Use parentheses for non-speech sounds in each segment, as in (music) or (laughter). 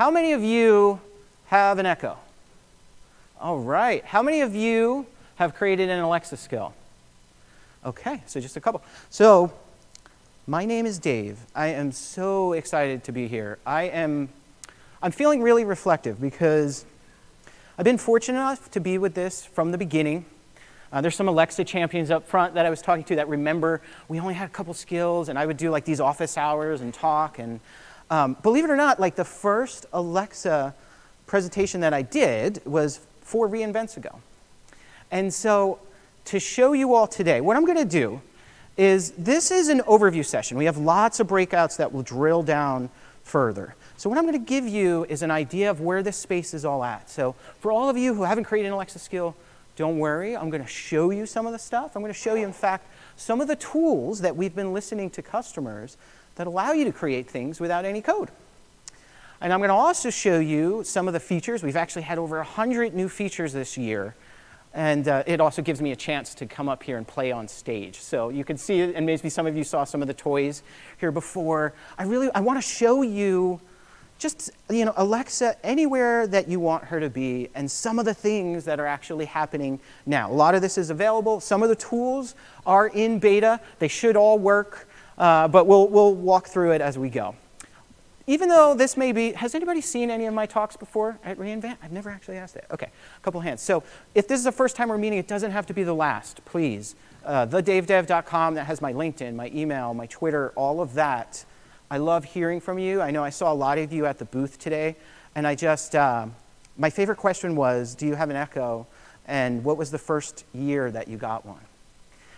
How many of you have an Echo? All right. How many of you have created an Alexa skill? Okay, so just a couple. So, my name is Dave. I am so excited to be here. I am I'm feeling really reflective because I've been fortunate enough to be with this from the beginning. Uh, there's some Alexa champions up front that I was talking to that remember we only had a couple skills, and I would do like these office hours and talk. And um, believe it or not, like the first Alexa presentation that I did was four reInvents ago. And so to show you all today, what I'm going to do is this is an overview session. We have lots of breakouts that will drill down further. So what I'm going to give you is an idea of where this space is all at. So for all of you who haven't created an Alexa skill, don't worry. I'm going to show you some of the stuff. I'm going to show you, in fact, some of the tools that we've been listening to customers that allow you to create things without any code. And I'm going to also show you some of the features. We've actually had over 100 new features this year. And uh, it also gives me a chance to come up here and play on stage. So you can see and maybe some of you saw some of the toys here before. I really I want to show you just you know alexa anywhere that you want her to be and some of the things that are actually happening now a lot of this is available some of the tools are in beta they should all work uh, but we'll, we'll walk through it as we go even though this may be has anybody seen any of my talks before at reinvent i've never actually asked that okay a couple of hands so if this is the first time we're meeting it doesn't have to be the last please uh, thedavedev.com that has my linkedin my email my twitter all of that I love hearing from you. I know I saw a lot of you at the booth today, and I just, uh, my favorite question was, do you have an Echo? And what was the first year that you got one?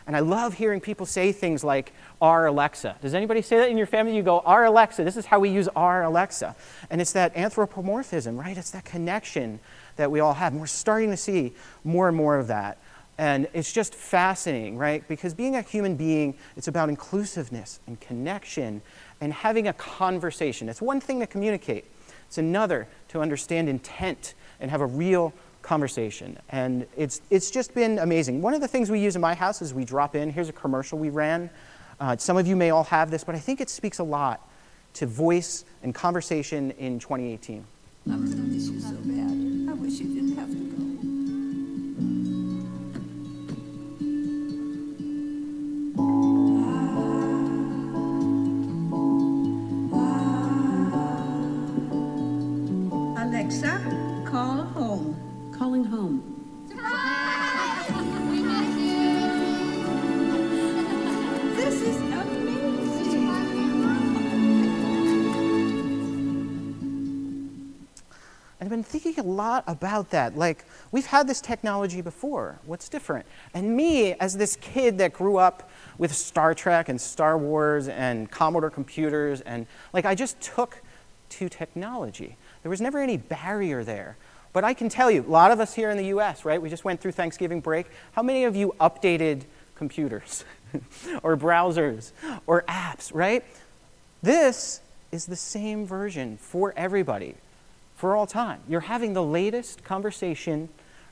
And I love hearing people say things like, our Alexa. Does anybody say that in your family? You go, our Alexa. This is how we use our Alexa. And it's that anthropomorphism, right? It's that connection that we all have. And we're starting to see more and more of that. And it's just fascinating, right? Because being a human being, it's about inclusiveness and connection and having a conversation. It's one thing to communicate, it's another to understand intent and have a real conversation. And it's, it's just been amazing. One of the things we use in my house is we drop in. Here's a commercial we ran. Uh, some of you may all have this, but I think it speaks a lot to voice and conversation in 2018. I miss you so bad. I wish you didn't have to go. A lot about that. Like, we've had this technology before. What's different? And me, as this kid that grew up with Star Trek and Star Wars and Commodore computers, and like, I just took to technology. There was never any barrier there. But I can tell you, a lot of us here in the US, right? We just went through Thanksgiving break. How many of you updated computers (laughs) or browsers or apps, right? This is the same version for everybody for all time. You're having the latest conversation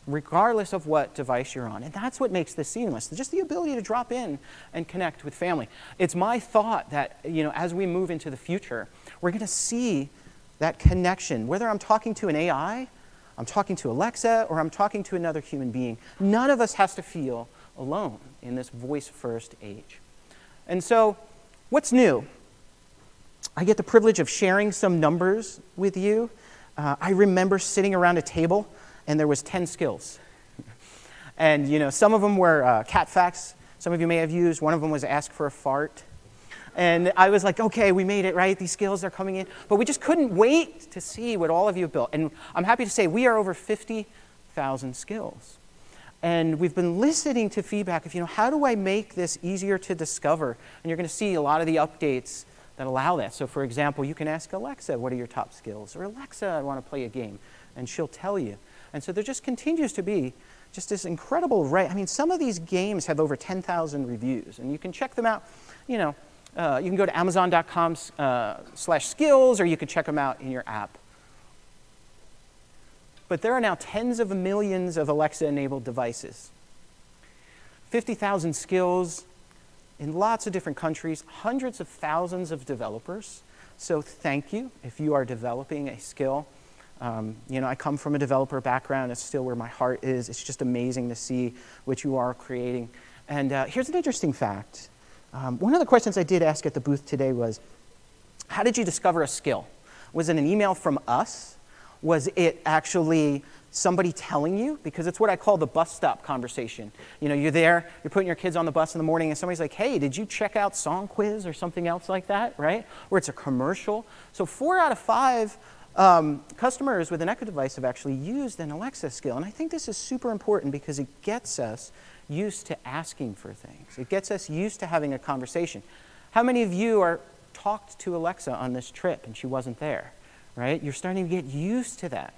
regardless of what device you're on. And that's what makes this seamless, just the ability to drop in and connect with family. It's my thought that, you know, as we move into the future, we're going to see that connection, whether I'm talking to an AI, I'm talking to Alexa, or I'm talking to another human being. None of us has to feel alone in this voice-first age. And so, what's new? I get the privilege of sharing some numbers with you uh, I remember sitting around a table and there was 10 skills. (laughs) and you know, some of them were uh, cat facts. Some of you may have used. One of them was ask for a fart. And I was like, okay, we made it, right? These skills are coming in. But we just couldn't wait to see what all of you have built. And I'm happy to say we are over 50,000 skills. And we've been listening to feedback of, you know, how do I make this easier to discover? And you're going to see a lot of the updates that allow that. So, for example, you can ask Alexa, what are your top skills? Or Alexa, I want to play a game. And she'll tell you. And so there just continues to be just this incredible array. I mean, some of these games have over 10,000 reviews. And you can check them out, you know, uh, you can go to amazon.com uh, slash skills, or you can check them out in your app. But there are now tens of millions of Alexa-enabled devices. 50,000 skills, in lots of different countries, hundreds of thousands of developers. So thank you if you are developing a skill. Um, you know, I come from a developer background. It's still where my heart is. It's just amazing to see what you are creating. And uh, here's an interesting fact. Um, one of the questions I did ask at the booth today was, how did you discover a skill? Was it an email from us? Was it actually somebody telling you? Because it's what I call the bus stop conversation. You know, you're there, you're putting your kids on the bus in the morning, and somebody's like, hey, did you check out Song Quiz or something else like that, right? Or it's a commercial. So four out of five um, customers with an Echo device have actually used an Alexa skill. And I think this is super important because it gets us used to asking for things. It gets us used to having a conversation. How many of you are talked to Alexa on this trip and she wasn't there, right? You're starting to get used to that.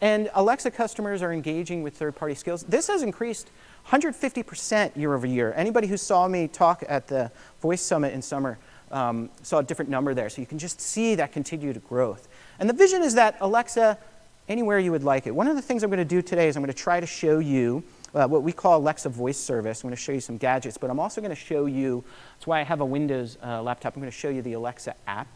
And Alexa customers are engaging with third-party skills. This has increased 150% year over year. Anybody who saw me talk at the Voice Summit in summer um, saw a different number there. So you can just see that continued growth. And the vision is that Alexa, anywhere you would like it. One of the things I'm going to do today is I'm going to try to show you uh, what we call Alexa voice service. I'm going to show you some gadgets, but I'm also going to show you, that's why I have a Windows uh, laptop, I'm going to show you the Alexa app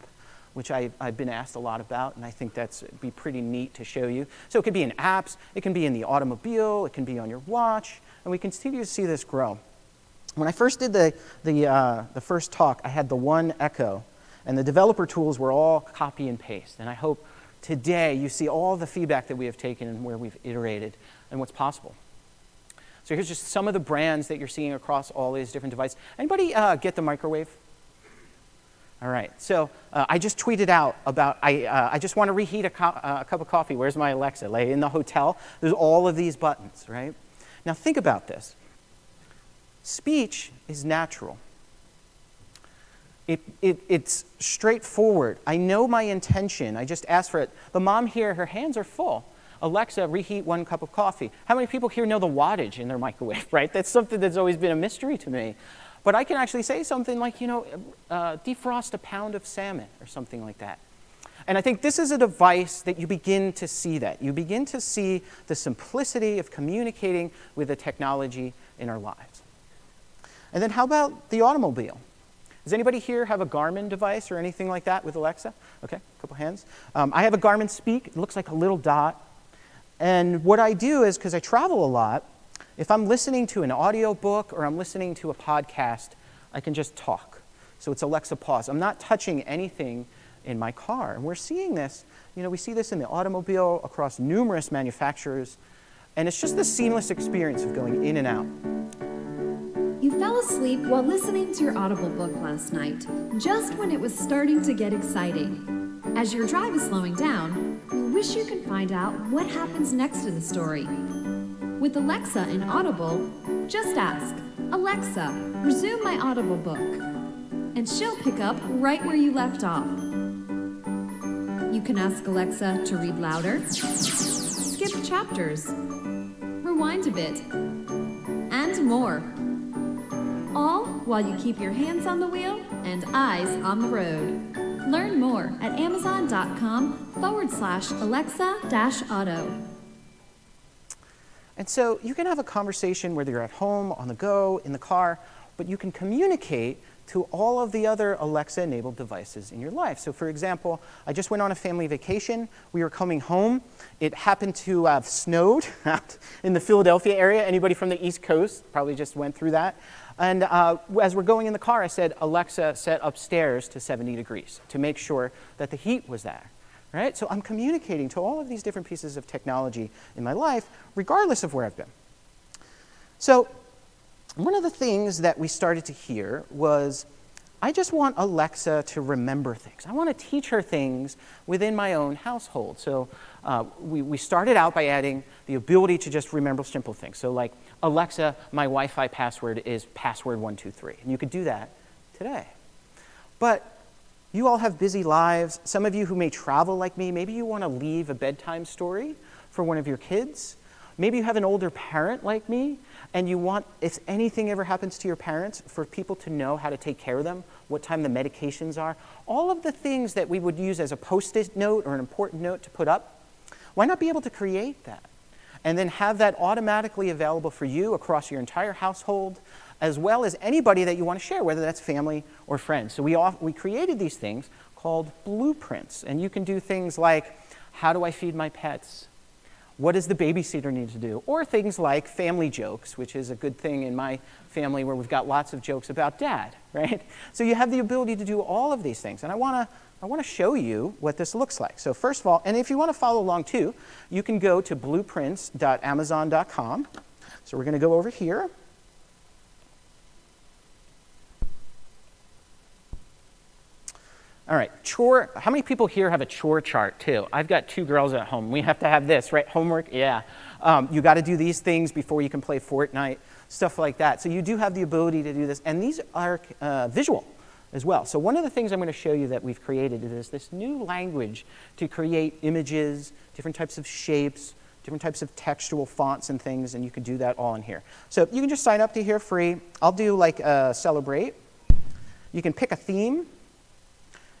which I, have been asked a lot about, and I think that's be pretty neat to show you. So it could be in apps, it can be in the automobile, it can be on your watch, and we continue to see this grow. When I first did the, the, uh, the first talk, I had the one Echo, and the developer tools were all copy and paste. And I hope today you see all the feedback that we have taken and where we've iterated and what's possible. So here's just some of the brands that you're seeing across all these different devices. Anybody uh, get the microwave? All right, so uh, I just tweeted out about, I, uh, I just want to reheat a, uh, a, cup of coffee. Where's my Alexa? Like in the hotel, there's all of these buttons, right? Now think about this. Speech is natural. It, it, it's straightforward. I know my intention. I just ask for it. The mom here, her hands are full. Alexa, reheat one cup of coffee. How many people here know the wattage in their microwave, (laughs) right? That's something that's always been a mystery to me. But I can actually say something like, you know, uh, defrost a pound of salmon or something like that. And I think this is a device that you begin to see that. You begin to see the simplicity of communicating with the technology in our lives. And then how about the automobile? Does anybody here have a Garmin device or anything like that with Alexa? Okay, a couple hands. Um, I have a Garmin Speak. It looks like a little dot. And what I do is, because I travel a lot, if I'm listening to an audio book or I'm listening to a podcast, I can just talk. So it's Alexa pause. I'm not touching anything in my car. And we're seeing this, you know, we see this in the automobile across numerous manufacturers. And it's just the seamless experience of going in and out. You fell asleep while listening to your Audible book last night, just when it was starting to get exciting. As your drive is slowing down, we wish you could find out what happens next in the story. With Alexa and Audible, just ask, Alexa, resume my Audible book, and she'll pick up right where you left off. You can ask Alexa to read louder, skip chapters, rewind a bit, and more. All while you keep your hands on the wheel and eyes on the road. Learn more at amazon.com forward slash Alexa dash auto. And so you can have a conversation whether you're at home, on the go, in the car, but you can communicate to all of the other Alexa-enabled devices in your life. So for example, I just went on a family vacation. We were coming home. It happened to have snowed (laughs) out in the Philadelphia area. Anybody from the East Coast probably just went through that. And uh, as we're going in the car, I said, Alexa, set upstairs to 70 degrees to make sure that the heat was there right? So I'm communicating to all of these different pieces of technology in my life, regardless of where I've been. So one of the things that we started to hear was, I just want Alexa to remember things. I want to teach her things within my own household. So uh, we, we started out by adding the ability to just remember simple things. So like, Alexa, my Wi-Fi password is password123. And you could do that today. But you all have busy lives. Some of you who may travel like me, maybe you want to leave a bedtime story for one of your kids. Maybe you have an older parent like me, and you want, if anything ever happens to your parents, for people to know how to take care of them, what time the medications are, all of the things that we would use as a post-it note or an important note to put up. Why not be able to create that? And then have that automatically available for you across your entire household, as well as anybody that you want to share, whether that's family or friends. So we, off, we created these things called blueprints. And you can do things like how do I feed my pets? What does the babysitter need to do? Or things like family jokes, which is a good thing in my family where we've got lots of jokes about dad, (laughs) right? So you have the ability to do all of these things. And I want to I want to show you what this looks like. So first of all, and if you want to follow along too, you can go to blueprints.amazon.com. So we're going to go over here. All right, chore. How many people here have a chore chart too? I've got two girls at home. We have to have this, right? Homework, yeah. Um, you got to do these things before you can play Fortnite, stuff like that. So you do have the ability to do this, and these are uh, visual as well. So one of the things I'm going to show you that we've created is this new language to create images, different types of shapes, different types of textual fonts and things, and you can do that all in here. So you can just sign up to here free. I'll do like uh, celebrate. You can pick a theme.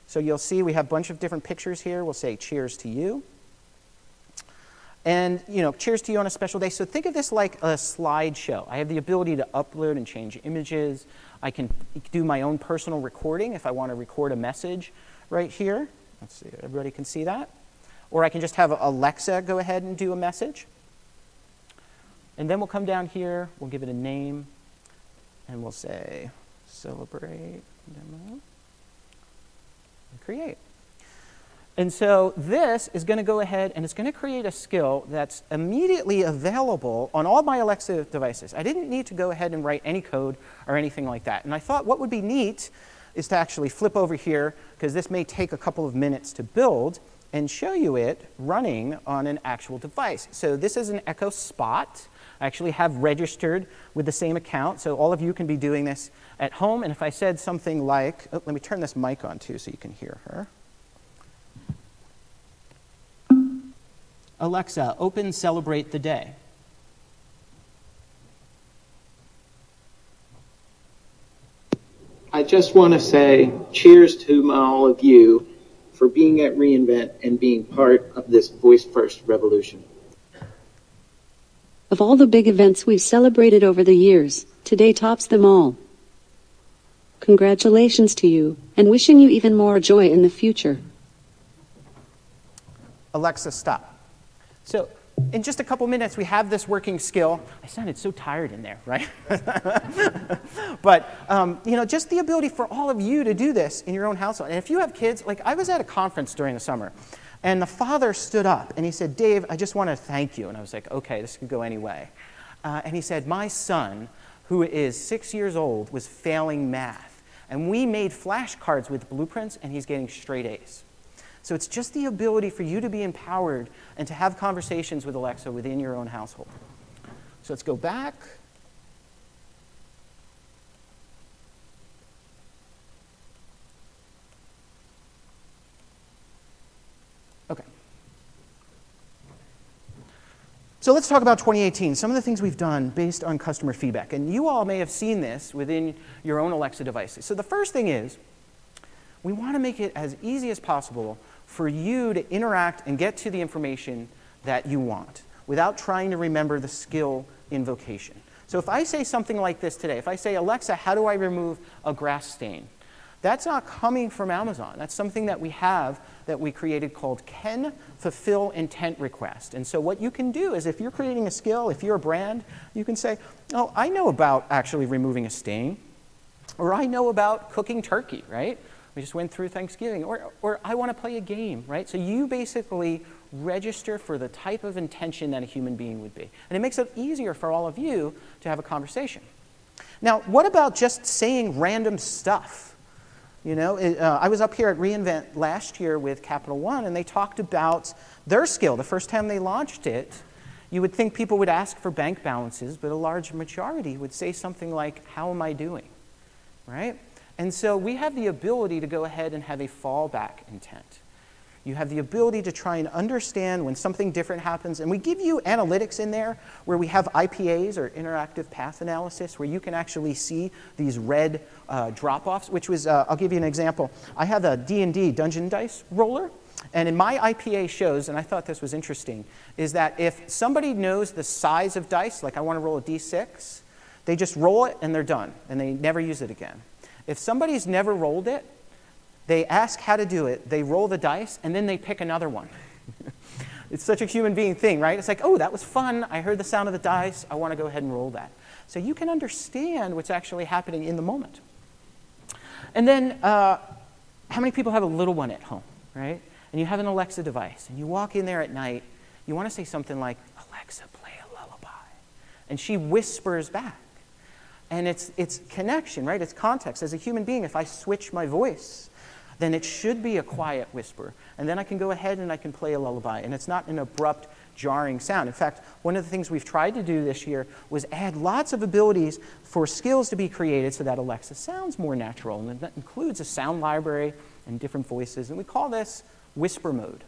So you'll see we have a bunch of different pictures here. We'll say cheers to you. And, you know, cheers to you on a special day. So think of this like a slideshow. I have the ability to upload and change images. I can do my own personal recording if I want to record a message right here. Let's see, everybody can see that. Or I can just have Alexa go ahead and do a message. And then we'll come down here, we'll give it a name, and we'll say celebrate demo create. And so this is going to go ahead and it's going to create a skill that's immediately available on all my Alexa devices. I didn't need to go ahead and write any code or anything like that. And I thought what would be neat is to actually flip over here, because this may take a couple of minutes to build, and show you it running on an actual device. So this is an Echo Spot. Actually have registered with the same account, so all of you can be doing this at home. And if I said something like, oh, let me turn this mic on too so you can hear her. Alexa, open Celebrate the Day. I just want to say cheers to all of you for being at reInvent and being part of this voice first revolution. Of all the big events we've celebrated over the years, today tops them all. Congratulations to you, and wishing you even more joy in the future. Alexa, stop. So, in just a couple minutes, we have this working skill. I sounded so tired in there, right? (laughs) but, um, you know, just the ability for all of you to do this in your own household. And if you have kids, like I was at a conference during the summer, and the father stood up and he said, Dave, I just want to thank you. And I was like, okay, this could go any way. Uh, and he said, My son, who is six years old, was failing math. And we made flashcards with blueprints, and he's getting straight A's. So it's just the ability for you to be empowered and to have conversations with Alexa within your own household. So let's go back. Okay. So let's talk about 2018, some of the things we've done based on customer feedback. And you all may have seen this within your own Alexa devices. So the first thing is, we want to make it as easy as possible for you to interact and get to the information that you want without trying to remember the skill invocation. So if I say something like this today, if I say, Alexa, how do I remove a grass stain? That's not coming from Amazon. That's something that we have that we created called Can Fulfill Intent Request. And so what you can do is if you're creating a skill, if you're a brand, you can say, oh, I know about actually removing a stain, or I know about cooking turkey, right? We just went through Thanksgiving. Or, or I want to play a game, right? So you basically register for the type of intention that a human being would be. And it makes it easier for all of you to have a conversation. Now, what about just saying random stuff? You know, uh, I was up here at reInvent last year with Capital One, and they talked about their skill. The first time they launched it, you would think people would ask for bank balances, but a large majority would say something like, How am I doing? Right? And so we have the ability to go ahead and have a fallback intent. You have the ability to try and understand when something different happens. And we give you analytics in there where we have IPAs or interactive path analysis where you can actually see these red uh, drop-offs, which was, uh, I'll give you an example. I have a D&D Dungeon Dice roller. And in my IPA shows, and I thought this was interesting, is that if somebody knows the size of dice, like I want to roll a D6, they just roll it and they're done, and they never use it again. If somebody's never rolled it, They ask how to do it, they roll the dice, and then they pick another one. (laughs) it's such a human being thing, right? It's like, oh, that was fun. I heard the sound of the dice. I want to go ahead and roll that. So you can understand what's actually happening in the moment. And then, uh, how many people have a little one at home, right? And you have an Alexa device, and you walk in there at night, you want to say something like, Alexa, play a lullaby. And she whispers back. And it's, it's connection, right? It's context. As a human being, if I switch my voice, then it should be a quiet whisper. And then I can go ahead and I can play a lullaby. And it's not an abrupt, jarring sound. In fact, one of the things we've tried to do this year was add lots of abilities for skills to be created so that Alexa sounds more natural. And that includes a sound library and different voices. And we call this whisper mode.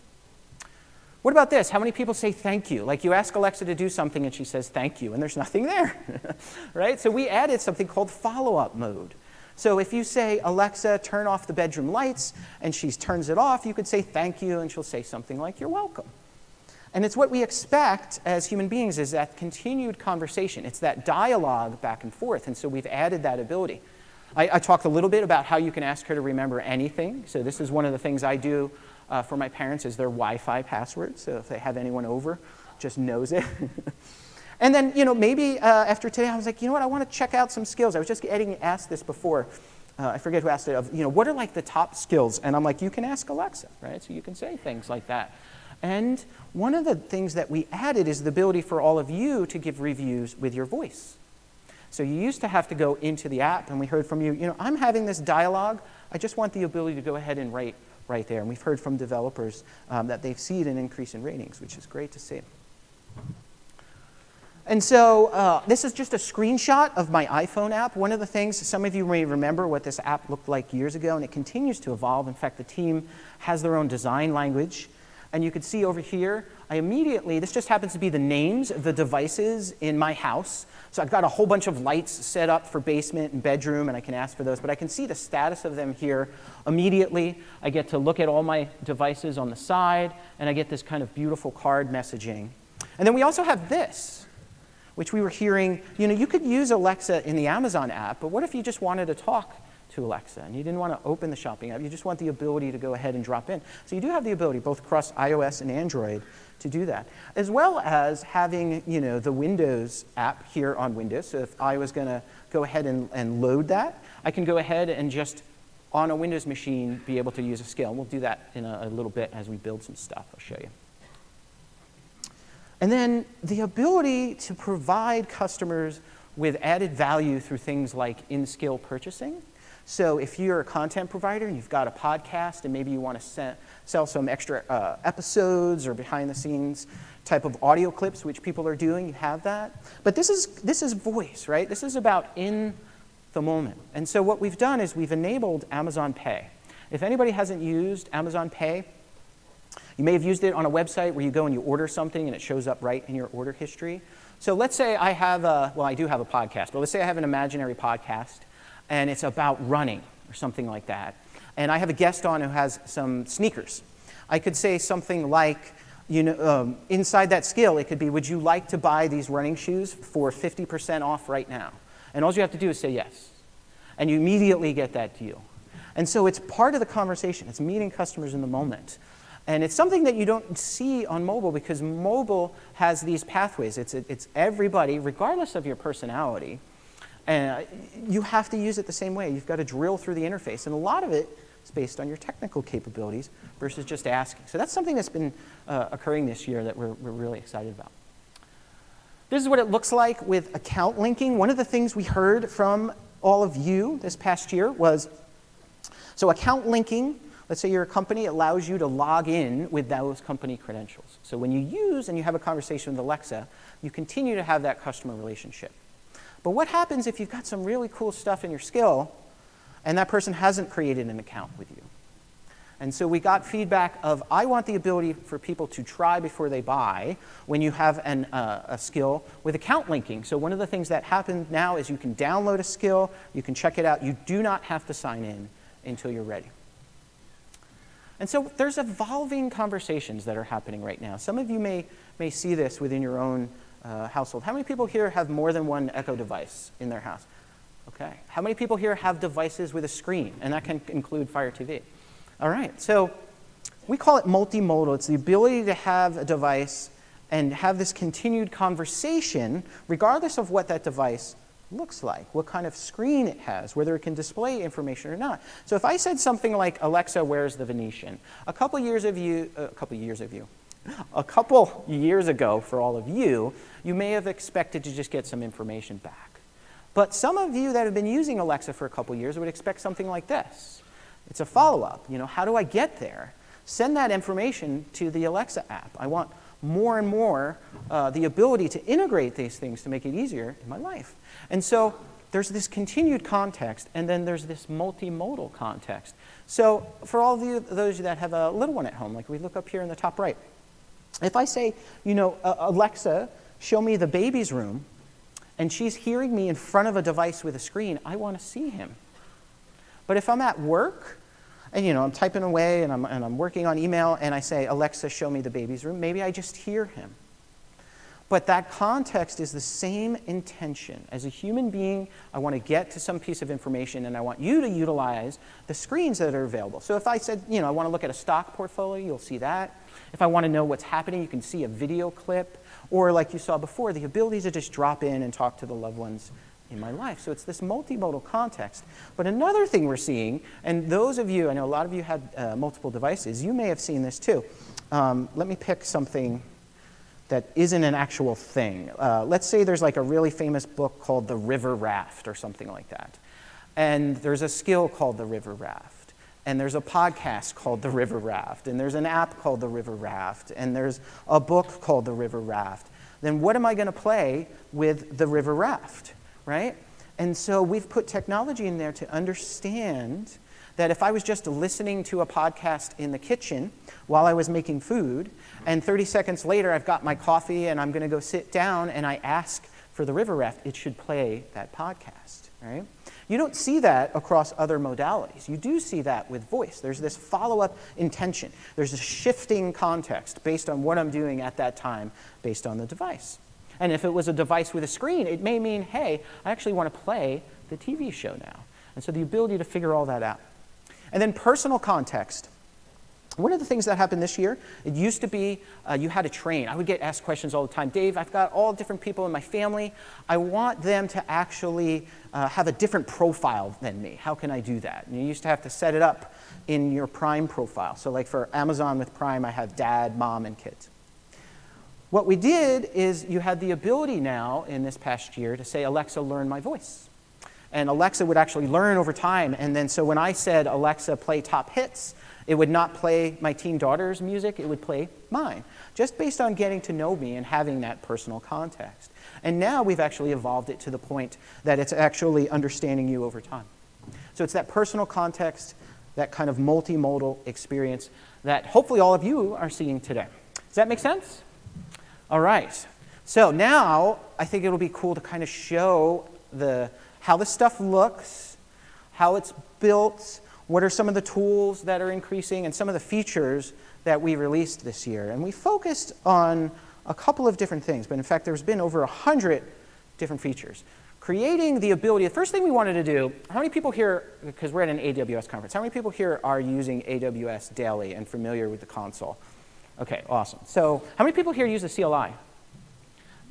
What about this? How many people say thank you? Like you ask Alexa to do something and she says thank you, and there's nothing there, (laughs) right? So we added something called follow up mode. So if you say, Alexa, turn off the bedroom lights, and she turns it off, you could say thank you, and she'll say something like, you're welcome. And it's what we expect as human beings is that continued conversation. It's that dialogue back and forth. And so we've added that ability. I, I talked a little bit about how you can ask her to remember anything. So this is one of the things I do uh, for my parents is their Wi-Fi password. So if they have anyone over, just knows it. (laughs) and then, you know, maybe uh, after today, I was like, you know what, I want to check out some skills. I was just getting asked this before. Uh, I forget who asked it. Of, you know, what are like the top skills? And I'm like, you can ask Alexa, right? So you can say things like that. And one of the things that we added is the ability for all of you to give reviews with your voice. So you used to have to go into the app, and we heard from you, you know, I'm having this dialogue. I just want the ability to go ahead and write right there. And we've heard from developers um, that they've seen an increase in ratings, which is great to see. And so uh, this is just a screenshot of my iPhone app. One of the things, some of you may remember what this app looked like years ago, and it continues to evolve. In fact, the team has their own design language. And you can see over here, I immediately, this just happens to be the names of the devices in my house. So I've got a whole bunch of lights set up for basement and bedroom, and I can ask for those. But I can see the status of them here immediately. I get to look at all my devices on the side, and I get this kind of beautiful card messaging. And then we also have this, which we were hearing. You know, you could use Alexa in the Amazon app, but what if you just wanted to talk to Alexa and you didn't want to open the shopping app? You just want the ability to go ahead and drop in. So you do have the ability, both across iOS and Android, to do that, as well as having you know, the Windows app here on Windows. So if I was going to go ahead and, and load that, I can go ahead and just on a Windows machine be able to use a skill. We'll do that in a, a little bit as we build some stuff. I'll show you. And then the ability to provide customers with added value through things like in-skill purchasing. So if you're a content provider and you've got a podcast and maybe you want to sell some extra uh, episodes or behind the scenes type of audio clips, which people are doing, you have that. But this is, this is voice, right? This is about in the moment. And so what we've done is we've enabled Amazon Pay. If anybody hasn't used Amazon Pay, you may have used it on a website where you go and you order something and it shows up right in your order history. So let's say I have a, well, I do have a podcast, but let's say I have an imaginary podcast and it's about running or something like that. And I have a guest on who has some sneakers. I could say something like, you know, um, inside that skill, it could be, would you like to buy these running shoes for 50% off right now? And all you have to do is say yes. And you immediately get that deal. And so it's part of the conversation. It's meeting customers in the moment. And it's something that you don't see on mobile because mobile has these pathways. It's, it's everybody, regardless of your personality, and uh, you have to use it the same way. You've got to drill through the interface. And a lot of it is based on your technical capabilities versus just asking. So that's something that's been uh, occurring this year that we're, we're really excited about. This is what it looks like with account linking. One of the things we heard from all of you this past year was, so account linking, let's say you're a company, allows you to log in with those company credentials. So when you use and you have a conversation with Alexa, you continue to have that customer relationship. But what happens if you've got some really cool stuff in your skill and that person hasn't created an account with you? And so we got feedback of, I want the ability for people to try before they buy when you have an, uh, a skill with account linking. So one of the things that happens now is you can download a skill, you can check it out. You do not have to sign in until you're ready. And so there's evolving conversations that are happening right now. Some of you may, may see this within your own uh, household. How many people here have more than one Echo device in their house? Okay. How many people here have devices with a screen? And that can include Fire TV. All right, so we call it multimodal. It's the ability to have a device and have this continued conversation, regardless of what that device looks like, what kind of screen it has, whether it can display information or not. So if I said something like, Alexa, where's the Venetian? A couple years of you, a couple years of you, (laughs) a couple years ago for all of you, you may have expected to just get some information back. But some of you that have been using Alexa for a couple years would expect something like this. It's a follow-up. You know, how do I get there? Send that information to the Alexa app. I want more and more uh, the ability to integrate these things to make it easier in my life. And so there's this continued context, and then there's this multimodal context. So for all of you, those of you that have a little one at home, like we look up here in the top right, if I say, you know, Alexa, show me the baby's room, and she's hearing me in front of a device with a screen, I want to see him. But if I'm at work, and you know, I'm typing away and I'm, and I'm working on email, and I say, Alexa, show me the baby's room, maybe I just hear him. But that context is the same intention. As a human being, I want to get to some piece of information and I want you to utilize the screens that are available. So if I said, you know, I want to look at a stock portfolio, you'll see that. If I want to know what's happening, you can see a video clip. Or like you saw before, the ability to just drop in and talk to the loved ones in my life. So it's this multimodal context. But another thing we're seeing, and those of you, I know a lot of you had uh, multiple devices, you may have seen this too. Um, let me pick something that isn't an actual thing. Uh, let's say there's like a really famous book called The River Raft or something like that. And there's a skill called The River Raft. And there's a podcast called The River Raft. And there's an app called The River Raft. And there's a book called The River Raft. Then what am I going to play with The River Raft, right? And so we've put technology in there to understand that if I was just listening to a podcast in the kitchen while I was making food, and 30 seconds later I've got my coffee and I'm going to go sit down and I ask for the river raft, it should play that podcast, right? You don't see that across other modalities. You do see that with voice. There's this follow up intention, there's a shifting context based on what I'm doing at that time, based on the device. And if it was a device with a screen, it may mean, hey, I actually want to play the TV show now. And so the ability to figure all that out. And then personal context. One of the things that happened this year, it used to be uh, you had to train. I would get asked questions all the time. Dave, I've got all different people in my family. I want them to actually uh, have a different profile than me. How can I do that? And you used to have to set it up in your Prime profile. So, like for Amazon with Prime, I have dad, mom, and kids. What we did is you had the ability now in this past year to say, Alexa, learn my voice. And Alexa would actually learn over time. And then, so when I said, Alexa, play top hits, it would not play my teen daughter's music, it would play mine, just based on getting to know me and having that personal context. And now we've actually evolved it to the point that it's actually understanding you over time. So it's that personal context, that kind of multimodal experience that hopefully all of you are seeing today. Does that make sense? All right. So now I think it'll be cool to kind of show the, how the stuff looks, how it's built, what are some of the tools that are increasing and some of the features that we released this year? And we focused on a couple of different things, but in fact, there's been over 100 different features. Creating the ability, the first thing we wanted to do, how many people here, because we're at an AWS conference, how many people here are using AWS daily and familiar with the console? Okay, awesome. So how many people here use the CLI?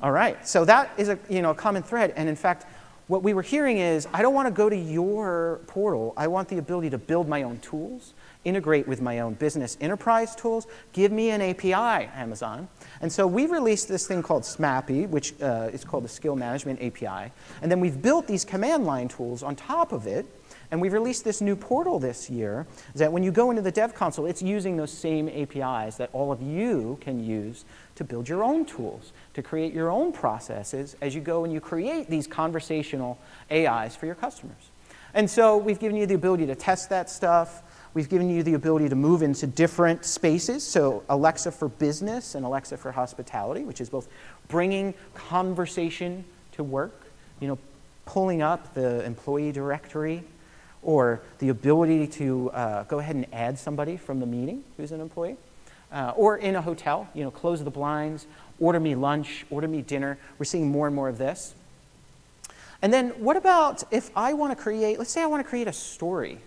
All right, so that is a, you know, a common thread. And in fact, what we were hearing is I don't want to go to your portal. I want the ability to build my own tools, integrate with my own business enterprise tools. Give me an API, Amazon. And so we released this thing called SMAPI, which uh, is called the Skill Management API. And then we've built these command line tools on top of it. And we've released this new portal this year that when you go into the Dev Console, it's using those same APIs that all of you can use to build your own tools, to create your own processes as you go and you create these conversational AIs for your customers. And so we've given you the ability to test that stuff. We've given you the ability to move into different spaces. So Alexa for business and Alexa for hospitality, which is both bringing conversation to work, you know, pulling up the employee directory or the ability to uh, go ahead and add somebody from the meeting who's an employee. Uh, or in a hotel, you know, close the blinds, order me lunch, order me dinner. We're seeing more and more of this. And then what about if I want to create, let's say I want to create a story,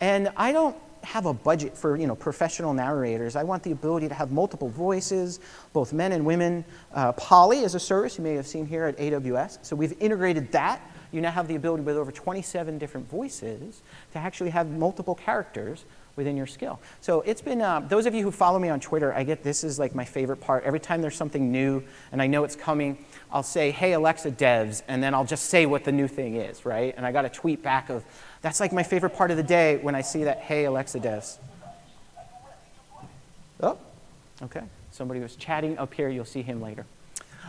and I don't have a budget for you know, professional narrators. I want the ability to have multiple voices, both men and women. Uh, Polly is a service you may have seen here at AWS. So we've integrated that. You now have the ability with over 27 different voices to actually have multiple characters within your skill. So it's been, uh, those of you who follow me on Twitter, I get this is like my favorite part. Every time there's something new and I know it's coming, I'll say, hey, Alexa devs, and then I'll just say what the new thing is, right? And I got a tweet back of, that's like my favorite part of the day when I see that, hey, Alexa devs. Oh, okay. Somebody was chatting up here. You'll see him later.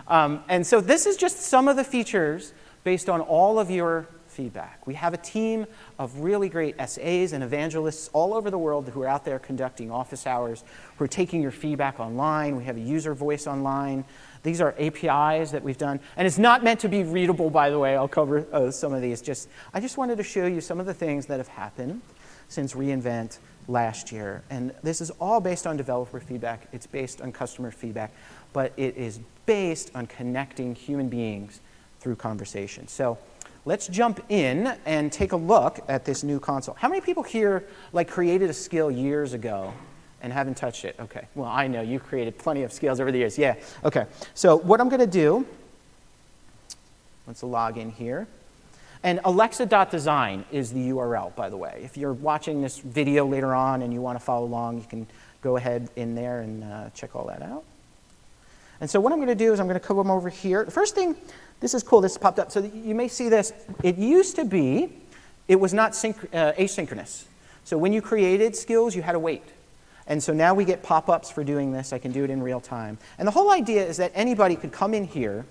Um, and so this is just some of the features based on all of your feedback. We have a team of really great SAs and evangelists all over the world who are out there conducting office hours, who are taking your feedback online. We have a user voice online. These are APIs that we've done. And it's not meant to be readable, by the way. I'll cover uh, some of these. Just, I just wanted to show you some of the things that have happened since reInvent last year. And this is all based on developer feedback. It's based on customer feedback. But it is based on connecting human beings through conversation. So let's jump in and take a look at this new console. How many people here like created a skill years ago and haven't touched it? Okay. Well, I know you've created plenty of skills over the years. Yeah. Okay. So what I'm going to do, let's log in here. And alexa.design is the URL, by the way. If you're watching this video later on and you want to follow along, you can go ahead in there and uh, check all that out. And so what I'm going to do is I'm going to come over here. The first thing this is cool. This popped up. So you may see this. It used to be, it was not uh, asynchronous. So when you created skills, you had to wait. And so now we get pop-ups for doing this. I can do it in real time. And the whole idea is that anybody could come in here,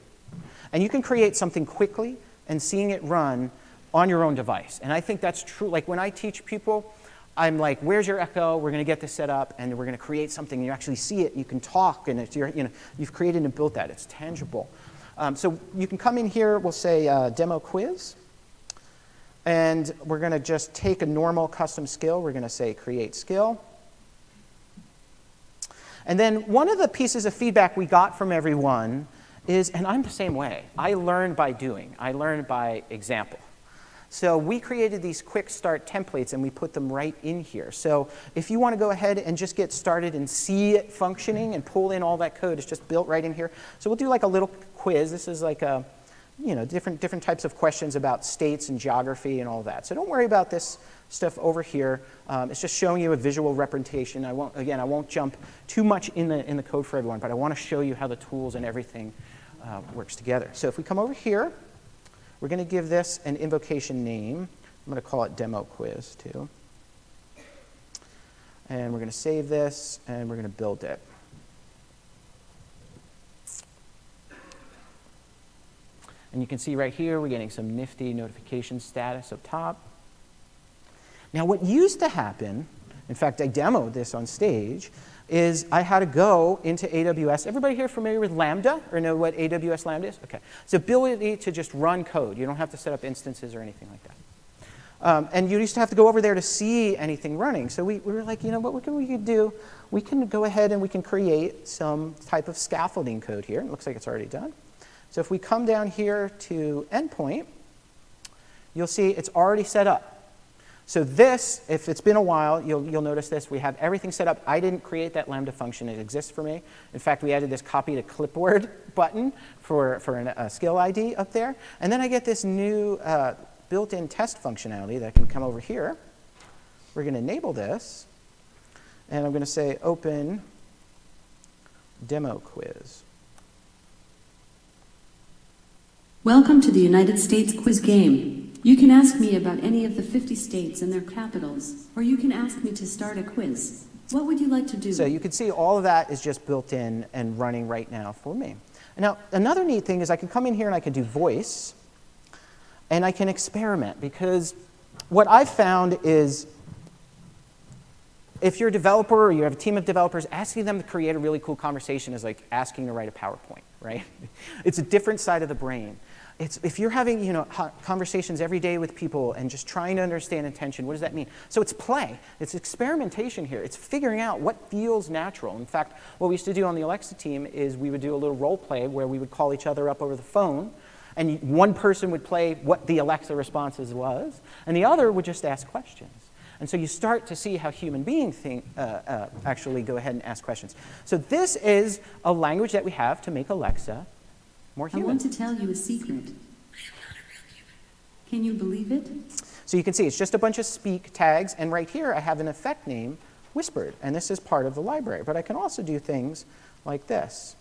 and you can create something quickly and seeing it run on your own device. And I think that's true. Like when I teach people, I'm like, where's your echo? We're going to get this set up, and we're going to create something. You actually see it, you can talk, and it's, you know, you've created and built that. It's tangible. Um, so you can come in here, we'll say uh, demo quiz. And we're going to just take a normal custom skill. We're going to say create skill. And then one of the pieces of feedback we got from everyone is, and I'm the same way, I learn by doing. I learn by example. So we created these quick start templates and we put them right in here. So if you want to go ahead and just get started and see it functioning and pull in all that code, it's just built right in here. So we'll do like a little quiz. This is like a, you know, different, different types of questions about states and geography and all that. So don't worry about this stuff over here. Um, it's just showing you a visual representation. I won't, again, I won't jump too much in the, in the code for everyone, but I want to show you how the tools and everything uh, works together. So if we come over here, we're going to give this an invocation name. I'm going to call it demo quiz too. And we're going to save this and we're going to build it. And you can see right here, we're getting some nifty notification status up top. Now, what used to happen, in fact, I demoed this on stage, is I had to go into AWS. Everybody here familiar with Lambda or know what AWS Lambda is? Okay. It's ability to just run code. You don't have to set up instances or anything like that. Um, and you used to have to go over there to see anything running. So we, we were like, you know what, what can we do? We can go ahead and we can create some type of scaffolding code here. It looks like it's already done. So if we come down here to endpoint, you'll see it's already set up. So this, if it's been a while, you'll, you'll notice this. We have everything set up. I didn't create that Lambda function. It exists for me. In fact, we added this copy to clipboard (laughs) button for, for an, a skill ID up there. And then I get this new uh, built-in test functionality that can come over here. We're going to enable this. And I'm going to say open demo quiz. Welcome to the United States quiz game. You can ask me about any of the 50 states and their capitals, or you can ask me to start a quiz. What would you like to do? So you can see all of that is just built in and running right now for me. Now, another neat thing is I can come in here and I can do voice, and I can experiment, because what I've found is if you're a developer or you have a team of developers, asking them to create a really cool conversation is like asking to write a PowerPoint, right? (laughs) it's a different side of the brain it's, if you're having you know, conversations every day with people and just trying to understand intention, what does that mean? So it's play. It's experimentation here. It's figuring out what feels natural. In fact, what we used to do on the Alexa team is we would do a little role play where we would call each other up over the phone, and one person would play what the Alexa responses was, and the other would just ask questions. And so you start to see how human beings think, uh, uh, actually go ahead and ask questions. So this is a language that we have to make Alexa more I want to tell you a secret. Can you believe it? So you can see it's just a bunch of speak tags, and right here I have an effect name, Whispered, and this is part of the library. But I can also do things like this.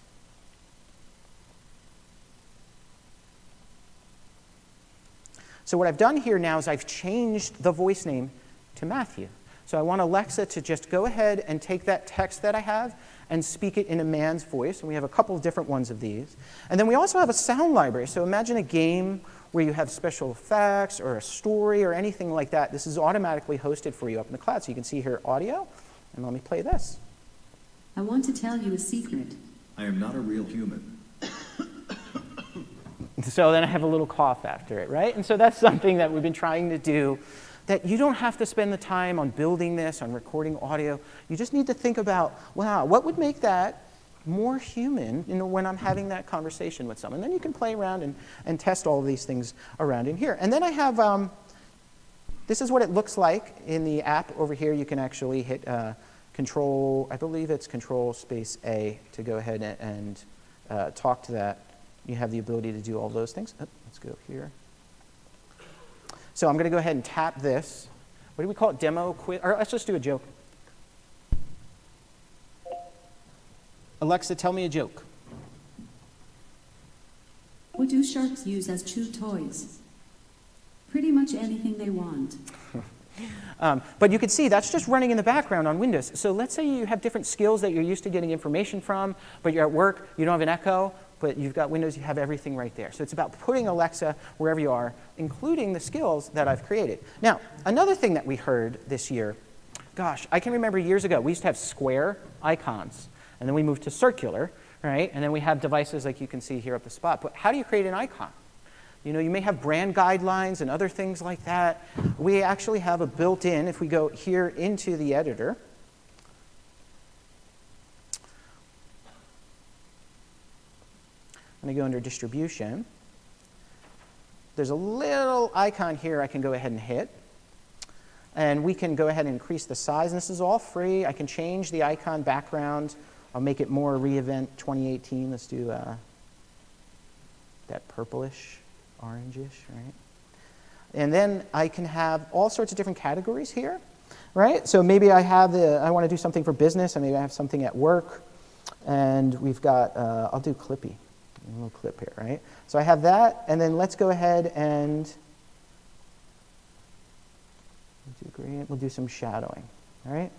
So what I've done here now is I've changed the voice name to Matthew. So I want Alexa to just go ahead and take that text that I have and speak it in a man's voice. And we have a couple of different ones of these. And then we also have a sound library. So imagine a game where you have special effects or a story or anything like that. This is automatically hosted for you up in the cloud. So you can see here audio. And let me play this. I want to tell you a secret. I am not a real human. (laughs) So then I have a little cough after it, right? And so that's something that we've been trying to do that you don't have to spend the time on building this, on recording audio. You just need to think about, wow, what would make that more human you know, when I'm having that conversation with someone? Then you can play around and, and test all of these things around in here. And then I have, um, this is what it looks like in the app over here. You can actually hit uh, control, I believe it's control space A to go ahead and, and uh, talk to that. You have the ability to do all those things. Oh, let's go here. So I'm going to go ahead and tap this. What do we call it? Demo quiz? Or let's just do a joke. Alexa, tell me a joke. What do sharks use as chew toys? Pretty much anything they want. (laughs) Um, but you can see that's just running in the background on Windows. So let's say you have different skills that you're used to getting information from, but you're at work, you don't have an Echo, but you've got Windows, you have everything right there. So it's about putting Alexa wherever you are, including the skills that I've created. Now, another thing that we heard this year, gosh, I can remember years ago, we used to have square icons, and then we moved to circular, right? And then we have devices like you can see here up the spot. But how do you create an icon? You know, you may have brand guidelines and other things like that. We actually have a built-in, if we go here into the editor, I'm going to go under distribution. There's a little icon here I can go ahead and hit. And we can go ahead and increase the size. And this is all free. I can change the icon background. I'll make it more re:Invent 2018. Let's do uh, that purplish, orangish, right? And then I can have all sorts of different categories here, right? So maybe I have the, I want to do something for business, and maybe I have something at work. And we've got, uh, I'll do Clippy a little clip here, right? So I have that, and then let's go ahead and do gradient. We'll do some shadowing, all right?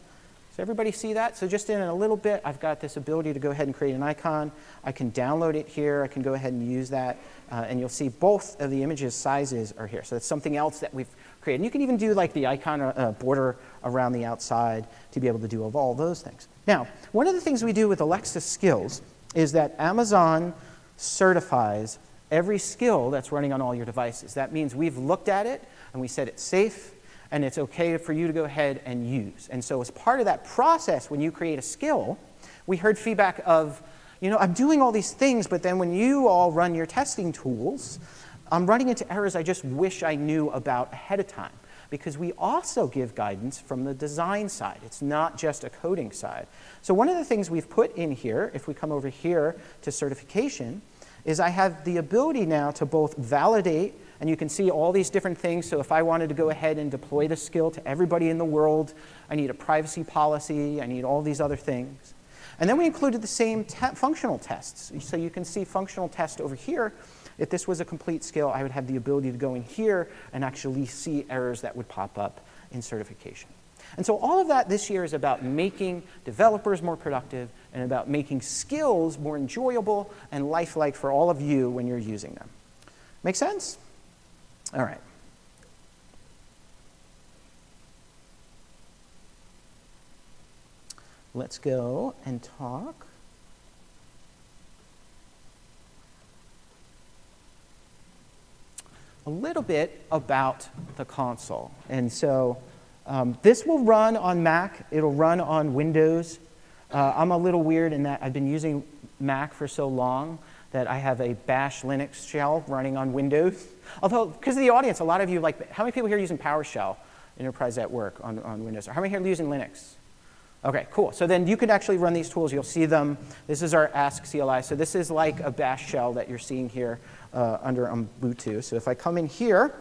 So everybody see that? So just in a little bit, I've got this ability to go ahead and create an icon. I can download it here. I can go ahead and use that, uh, and you'll see both of the images sizes are here. So that's something else that we've created. And you can even do like the icon uh, border around the outside to be able to do all those things. Now, one of the things we do with Alexa Skills is that Amazon certifies every skill that's running on all your devices. That means we've looked at it and we said it's safe and it's okay for you to go ahead and use. And so, as part of that process, when you create a skill, we heard feedback of, you know, I'm doing all these things, but then when you all run your testing tools, I'm running into errors I just wish I knew about ahead of time. Because we also give guidance from the design side. It's not just a coding side. So, one of the things we've put in here, if we come over here to certification, is I have the ability now to both validate, and you can see all these different things. So if I wanted to go ahead and deploy the skill to everybody in the world, I need a privacy policy, I need all these other things. And then we included the same te functional tests. So you can see functional test over here. If this was a complete skill, I would have the ability to go in here and actually see errors that would pop up in certification. And so all of that this year is about making developers more productive and about making skills more enjoyable and lifelike for all of you when you're using them. Make sense? All right. Let's go and talk. A little bit about the console. And so um, this will run on Mac, it'll run on Windows. Uh, I'm a little weird in that I've been using Mac for so long that I have a bash Linux shell running on Windows. Although, because of the audience, a lot of you like, how many people here using PowerShell Enterprise at Work on, on Windows. Or How many here using Linux? Okay, cool. So then you can actually run these tools. You'll see them. This is our Ask CLI. So this is like a bash shell that you're seeing here uh, under Ubuntu. So if I come in here,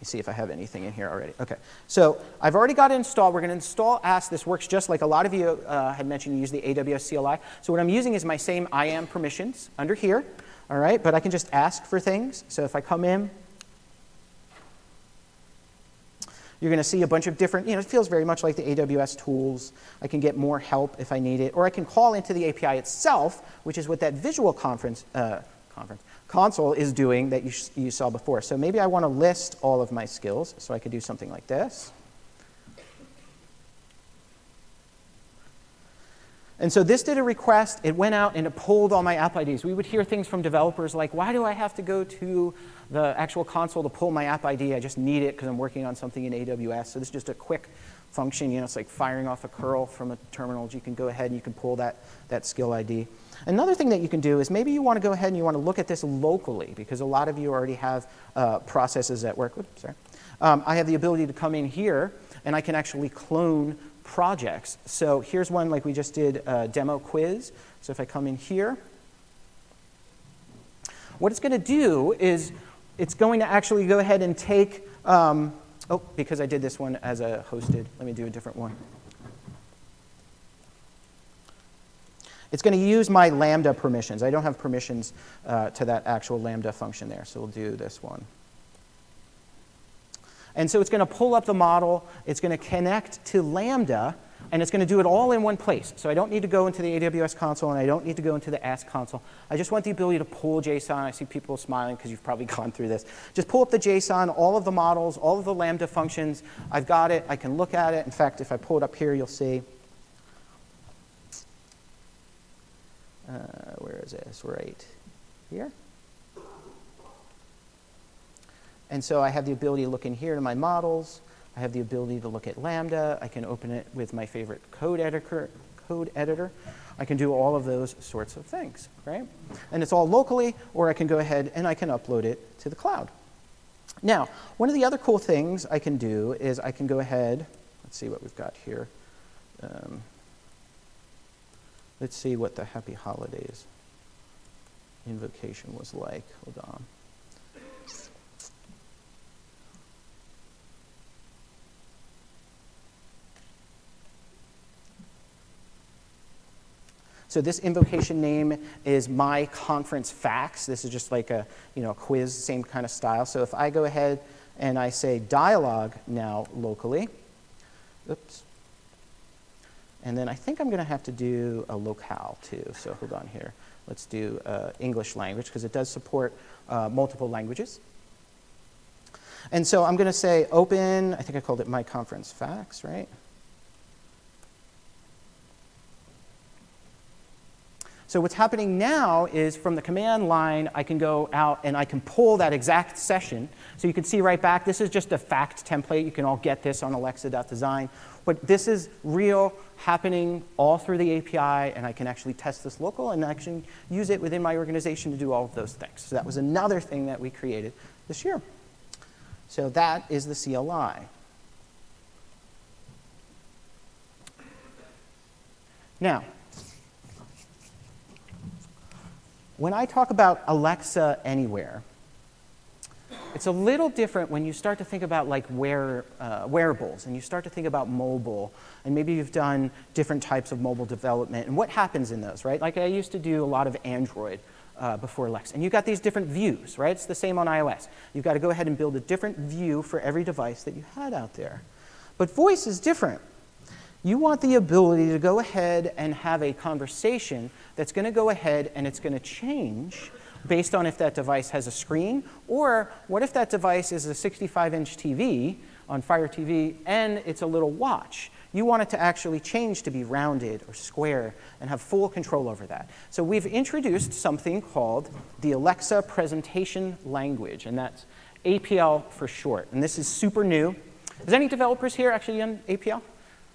me see if I have anything in here already. Okay, so I've already got it installed. We're going to install Ask. This works just like a lot of you uh, had mentioned you use the AWS CLI. So what I'm using is my same IAM permissions under here, all right? But I can just ask for things. So if I come in, You're going to see a bunch of different, you know, it feels very much like the AWS tools. I can get more help if I need it, or I can call into the API itself, which is what that visual conference, uh, conference console is doing that you, you saw before. So maybe I want to list all of my skills, so I could do something like this. And so this did a request. It went out and it pulled all my app IDs. We would hear things from developers like, why do I have to go to the actual console to pull my app ID? I just need it because I'm working on something in AWS. So this is just a quick function. You know, it's like firing off a curl from a terminal. You can go ahead and you can pull that, that skill ID. Another thing that you can do is maybe you want to go ahead and you want to look at this locally because a lot of you already have uh, processes at work. Oops, sorry. Um, I have the ability to come in here and I can actually clone projects. So here's one like we just did a demo quiz. So if I come in here, what it's going to do is it's going to actually go ahead and take, um, oh, because I did this one as a hosted, let me do a different one. It's going to use my Lambda permissions. I don't have permissions uh, to that actual Lambda function there, so we'll do this one. And so it's going to pull up the model, it's going to connect to Lambda, and it's going to do it all in one place. So I don't need to go into the AWS console, and I don't need to go into the Ask console. I just want the ability to pull JSON. I see people smiling because you've probably (laughs) gone through this. Just pull up the JSON, all of the models, all of the Lambda functions. I've got it. I can look at it. In fact, if I pull it up here, you'll see. Uh, where is this? Right here. And so I have the ability to look in here to my models. I have the ability to look at Lambda. I can open it with my favorite code editor. Code editor. I can do all of those sorts of things, right? And it's all locally, or I can go ahead and I can upload it to the cloud. Now, one of the other cool things I can do is I can go ahead, let's see what we've got here. Um, let's see what the happy holidays invocation was like. Hold on. So this invocation name is my conference facts. This is just like a you know, quiz, same kind of style. So if I go ahead and I say dialogue now locally, oops, and then I think I'm going to have to do a locale too. So hold on here. Let's do uh, English language because it does support uh, multiple languages. And so I'm going to say open, I think I called it my conference facts, right? So what's happening now is from the command line, I can go out and I can pull that exact session. So you can see right back, this is just a fact template. You can all get this on alexa.design. But this is real, happening all through the API, and I can actually test this local and actually use it within my organization to do all of those things. So that was another thing that we created this year. So that is the CLI. Now, When I talk about Alexa Anywhere, it's a little different when you start to think about like wear, uh, wearables and you start to think about mobile and maybe you've done different types of mobile development and what happens in those, right? Like I used to do a lot of Android uh, before Lex. and you've got these different views, right? It's the same on iOS. You've got to go ahead and build a different view for every device that you had out there. But voice is different you want the ability to go ahead and have a conversation that's going to go ahead and it's going to change based on if that device has a screen, or what if that device is a 65-inch TV on Fire TV and it's a little watch. You want it to actually change to be rounded or square and have full control over that. So we've introduced something called the Alexa Presentation Language, and that's APL for short. And this is super new. Is any developers here actually on APL?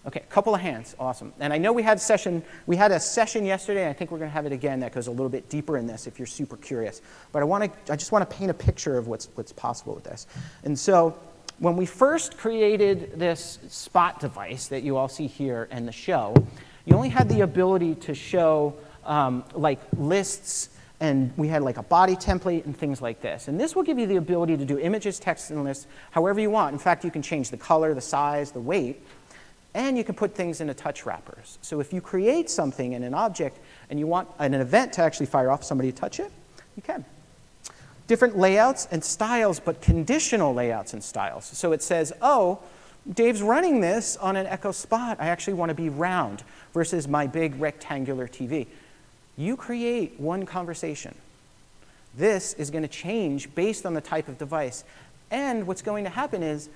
Okay, a couple of hands, awesome. And I know we had a session, we had a session yesterday, and I think we're going to have it again that goes a little bit deeper in this if you're super curious. But I want to, I just want to paint a picture of what's, what's possible with this. And so when we first created this spot device that you all see here in the show, you only had the ability to show um, like lists and we had like a body template and things like this. And this will give you the ability to do images, text, and lists however you want. In fact, you can change the color, the size, the weight, and you can put things into touch wrappers. So if you create something in an object and you want an event to actually fire off, somebody to touch it, you can. Different layouts and styles, but conditional layouts and styles. So it says, oh, Dave's running this on an Echo Spot. I actually want to be round versus my big rectangular TV. You create one conversation. This is going to change based on the type of device. And what's going to happen is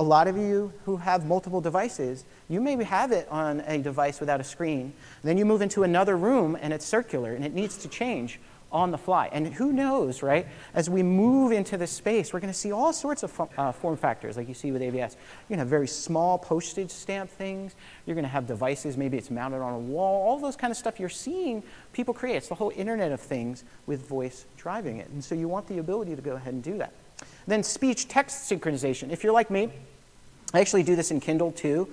a lot of you who have multiple devices, you may have it on a device without a screen. Then you move into another room and it's circular and it needs to change on the fly. And who knows, right? As we move into this space, we're going to see all sorts of uh, form factors, like you see with AVS. You're going to have very small postage stamp things. You're going to have devices, maybe it's mounted on a wall, all those kind of stuff you're seeing people create. It's the whole Internet of Things with voice driving it. And so you want the ability to go ahead and do that. Then speech text synchronization. If you're like me, I actually do this in Kindle too.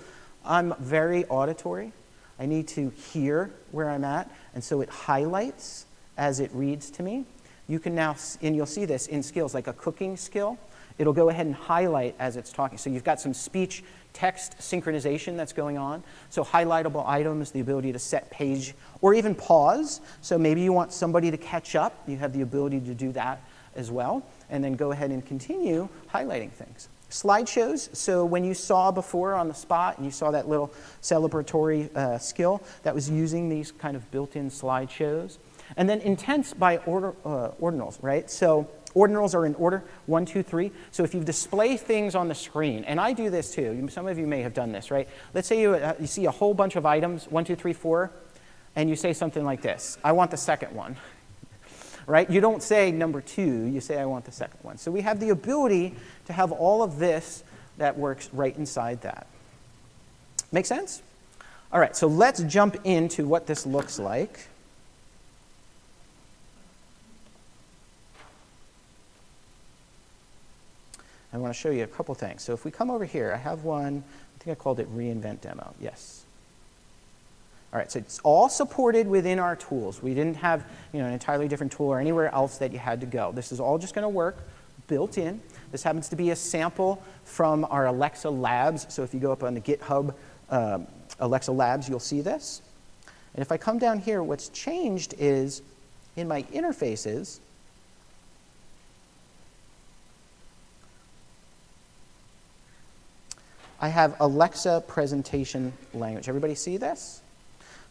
I'm very auditory. I need to hear where I'm at, and so it highlights as it reads to me. You can now, and you'll see this in skills like a cooking skill, it'll go ahead and highlight as it's talking. So you've got some speech text synchronization that's going on. So highlightable items, the ability to set page or even pause. So maybe you want somebody to catch up. You have the ability to do that as well. And then go ahead and continue highlighting things. Slideshows, so when you saw before on the spot and you saw that little celebratory uh, skill that was using these kind of built-in slideshows. And then intents by order, uh, ordinals, right? So ordinals are in order, one, two, three. So if you display things on the screen, and I do this too, some of you may have done this, right? Let's say you, uh, you see a whole bunch of items, one, two, three, four, and you say something like this, I want the second one, (laughs) right? You don't say number two, you say I want the second one. So we have the ability to have all of this that works right inside that. Make sense? All right, so let's jump into what this looks like. I want to show you a couple things. So if we come over here, I have one, I think I called it reinvent demo. Yes. All right, so it's all supported within our tools. We didn't have you know, an entirely different tool or anywhere else that you had to go. This is all just going to work built in. This happens to be a sample from our Alexa Labs. So if you go up on the GitHub um, Alexa Labs, you'll see this. And if I come down here, what's changed is in my interfaces, I have Alexa presentation language. Everybody see this?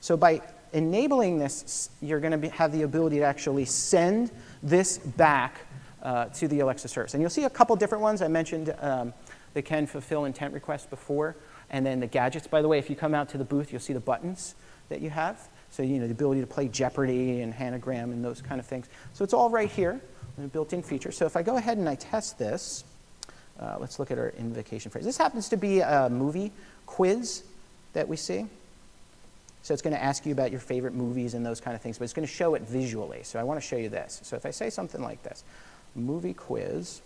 So by enabling this, you're going to have the ability to actually send this back uh, to the Alexa service. And you'll see a couple different ones. I mentioned um, they can fulfill intent requests before. And then the gadgets, by the way, if you come out to the booth, you'll see the buttons that you have. So, you know, the ability to play Jeopardy and Hanagram and those kind of things. So it's all right here, a built-in feature. So if I go ahead and I test this, uh, let's look at our invocation phrase. This happens to be a movie quiz that we see. So it's going to ask you about your favorite movies and those kind of things, but it's going to show it visually. So I want to show you this. So if I say something like this, movie quiz,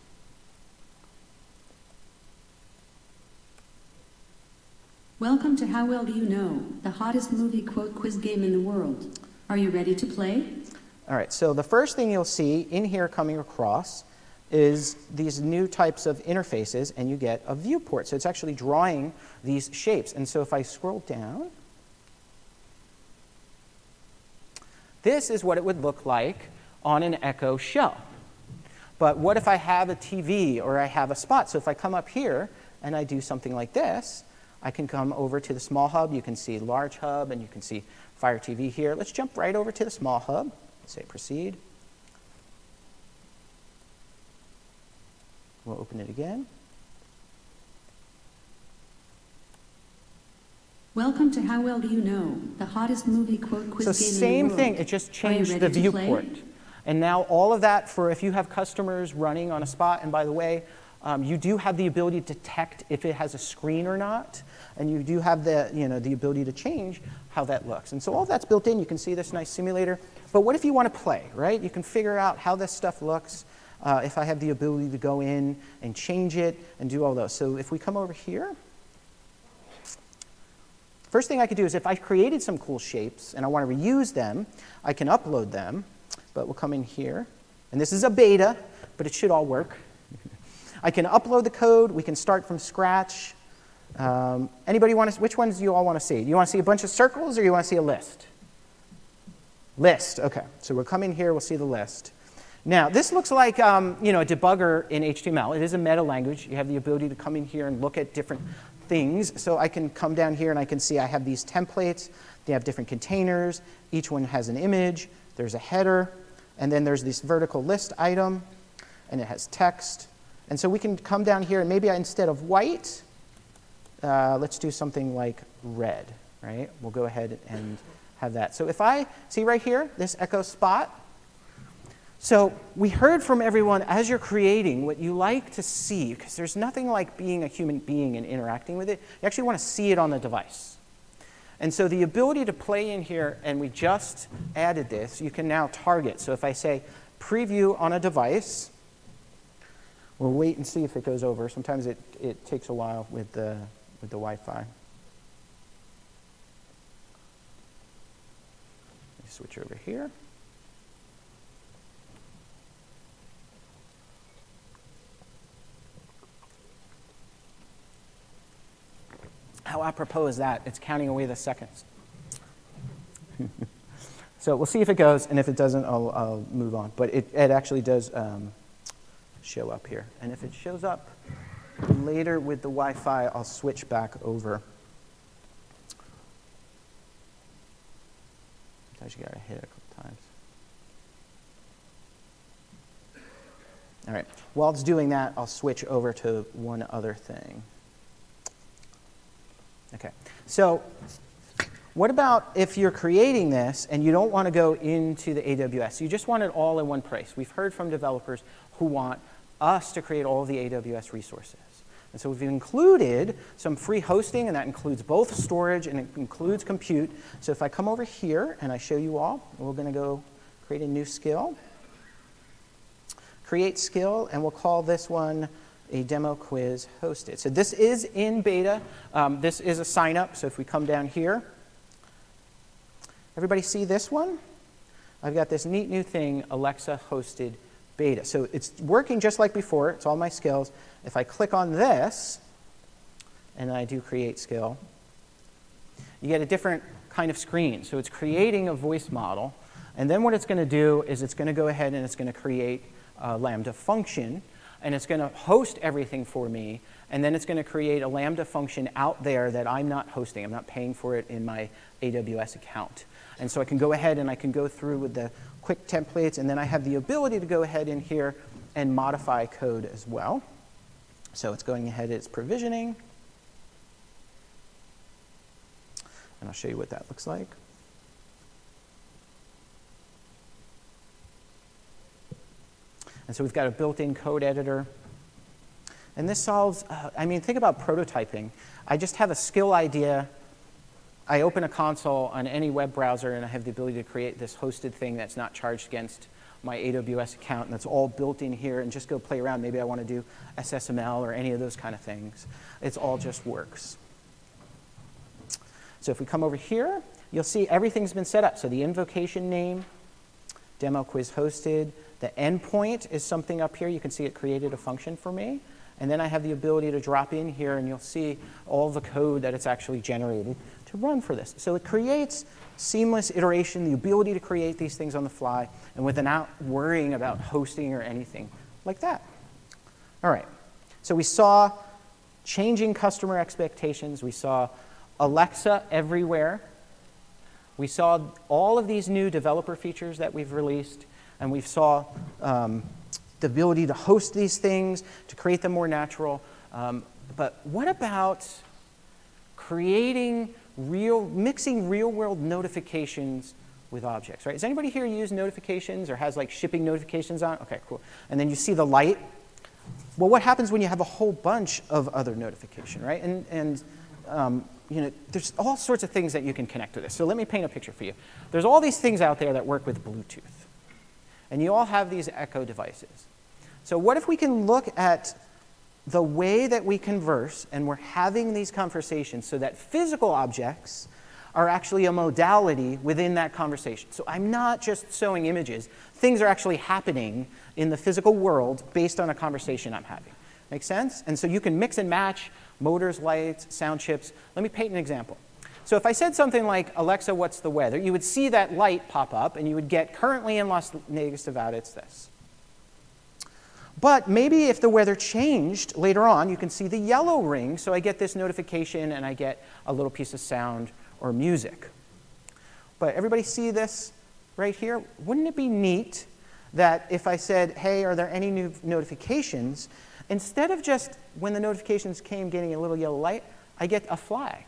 Welcome to How Well Do You Know, the hottest movie quote quiz game in the world. Are you ready to play? All right, so the first thing you'll see in here coming across is these new types of interfaces, and you get a viewport. So it's actually drawing these shapes. And so if I scroll down, this is what it would look like on an Echo Show. But what if I have a TV or I have a spot? So if I come up here and I do something like this, I can come over to the small hub. You can see large hub, and you can see Fire TV here. Let's jump right over to the small hub. Say proceed. We'll open it again. Welcome to How Well Do You Know, the hottest movie quote quiz so game same in the world. thing, it just changed the viewport. And now all of that for if you have customers running on a spot, and by the way, um, you do have the ability to detect if it has a screen or not, and you do have the, you know, the ability to change how that looks. And so all that's built in. You can see this nice simulator. But what if you want to play, right? You can figure out how this stuff looks. uh, if I have the ability to go in and change it and do all those. So if we come over here, first thing I could do is if I created some cool shapes and I want to reuse them, I can upload them, but we'll come in here. And this is a beta, but it should all work. (laughs) I can upload the code. We can start from scratch. Um, anybody want to, which ones do you all want to see? Do you want to see a bunch of circles or you want to see a list? List, okay. So we'll come in here, we'll see the list. Now, this looks like um, you know, a debugger in HTML. It is a meta language. You have the ability to come in here and look at different things. So I can come down here and I can see I have these templates. They have different containers. Each one has an image. There's a header. And then there's this vertical list item. And it has text. And so we can come down here and maybe I, instead of white, uh, let's do something like red, right? We'll go ahead and have that. So if I see right here, this echo spot, so we heard from everyone as you're creating what you like to see, because there's nothing like being a human being and interacting with it. You actually want to see it on the device. And so the ability to play in here, and we just added this, you can now target. So if I say preview on a device, we'll wait and see if it goes over. Sometimes it, it takes a while with the, with the Wi-Fi. switch over here. How apropos is that? It's counting away the seconds. (laughs) so we'll see if it goes, and if it doesn't, I'll, I'll move on. But it, it actually does um, show up here. And if it shows up later with the Wi-Fi, I'll switch back over. Sometimes you got hit it a couple times. All right. While it's doing that, I'll switch over to one other thing. Okay. So what about if you're creating this and you don't want to go into the AWS? You just want it all in one place. We've heard from developers who want us to create all the AWS resources. And so we've included some free hosting, and that includes both storage and it includes compute. So if I come over here and I show you all, we're going to go create a new skill. Create skill, and we'll call this one a demo quiz hosted. So this is in beta. Um, this is a sign up. So if we come down here, everybody see this one? I've got this neat new thing, Alexa hosted beta. So it's working just like before. It's all my skills. If I click on this, and I do create skill, you get a different kind of screen. So it's creating a voice model. And then what it's going to do is it's going to go ahead and it's going to create a Lambda function. And it's going to host everything for me. And then it's going to create a Lambda function out there that I'm not hosting. I'm not paying for it in my AWS account. And so I can go ahead and I can go through with the quick templates. And then I have the ability to go ahead in here and modify code as well. So it's going ahead, it's provisioning. And I'll show you what that looks like. And so we've got a built-in code editor. And this solves, uh, I mean, think about prototyping. I just have a skill idea. I open a console on any web browser, and I have the ability to create this hosted thing that's not charged against my AWS account, and that's all built in here, and just go play around. Maybe I want to do SSML or any of those kind of things. It's all just works. So if we come over here, you'll see everything's been set up. So the invocation name, demo quiz hosted, the endpoint is something up here. You can see it created a function for me. And then I have the ability to drop in here, and you'll see all the code that it's actually generated to run for this. So it creates seamless iteration, the ability to create these things on the fly, and without worrying about hosting or anything like that. All right, so we saw changing customer expectations. We saw Alexa everywhere. We saw all of these new developer features that we've released, and we saw um, the ability to host these things, to create them more natural. Um, but what about creating real, mixing real world notifications with objects, right? Does anybody here use notifications or has like shipping notifications on? Okay, cool. And then you see the light. Well, what happens when you have a whole bunch of other notification, right? And, and um, you know, there's all sorts of things that you can connect to this. So let me paint a picture for you. There's all these things out there that work with Bluetooth. And you all have these Echo devices. So, what if we can look at the way that we converse and we're having these conversations so that physical objects are actually a modality within that conversation? So, I'm not just showing images, things are actually happening in the physical world based on a conversation I'm having. Make sense? And so you can mix and match motors, lights, sound chips. Let me paint an example. So if I said something like, Alexa, what's the weather? You would see that light pop up, and you would get, currently in Las Vegas, Nevada, it's this. But maybe if the weather changed later on, you can see the yellow ring, so I get this notification and I get a little piece of sound or music. But everybody see this right here? Wouldn't it be neat that if I said, hey, are there any new notifications, instead of just when the notifications came getting a little yellow light, I get a flag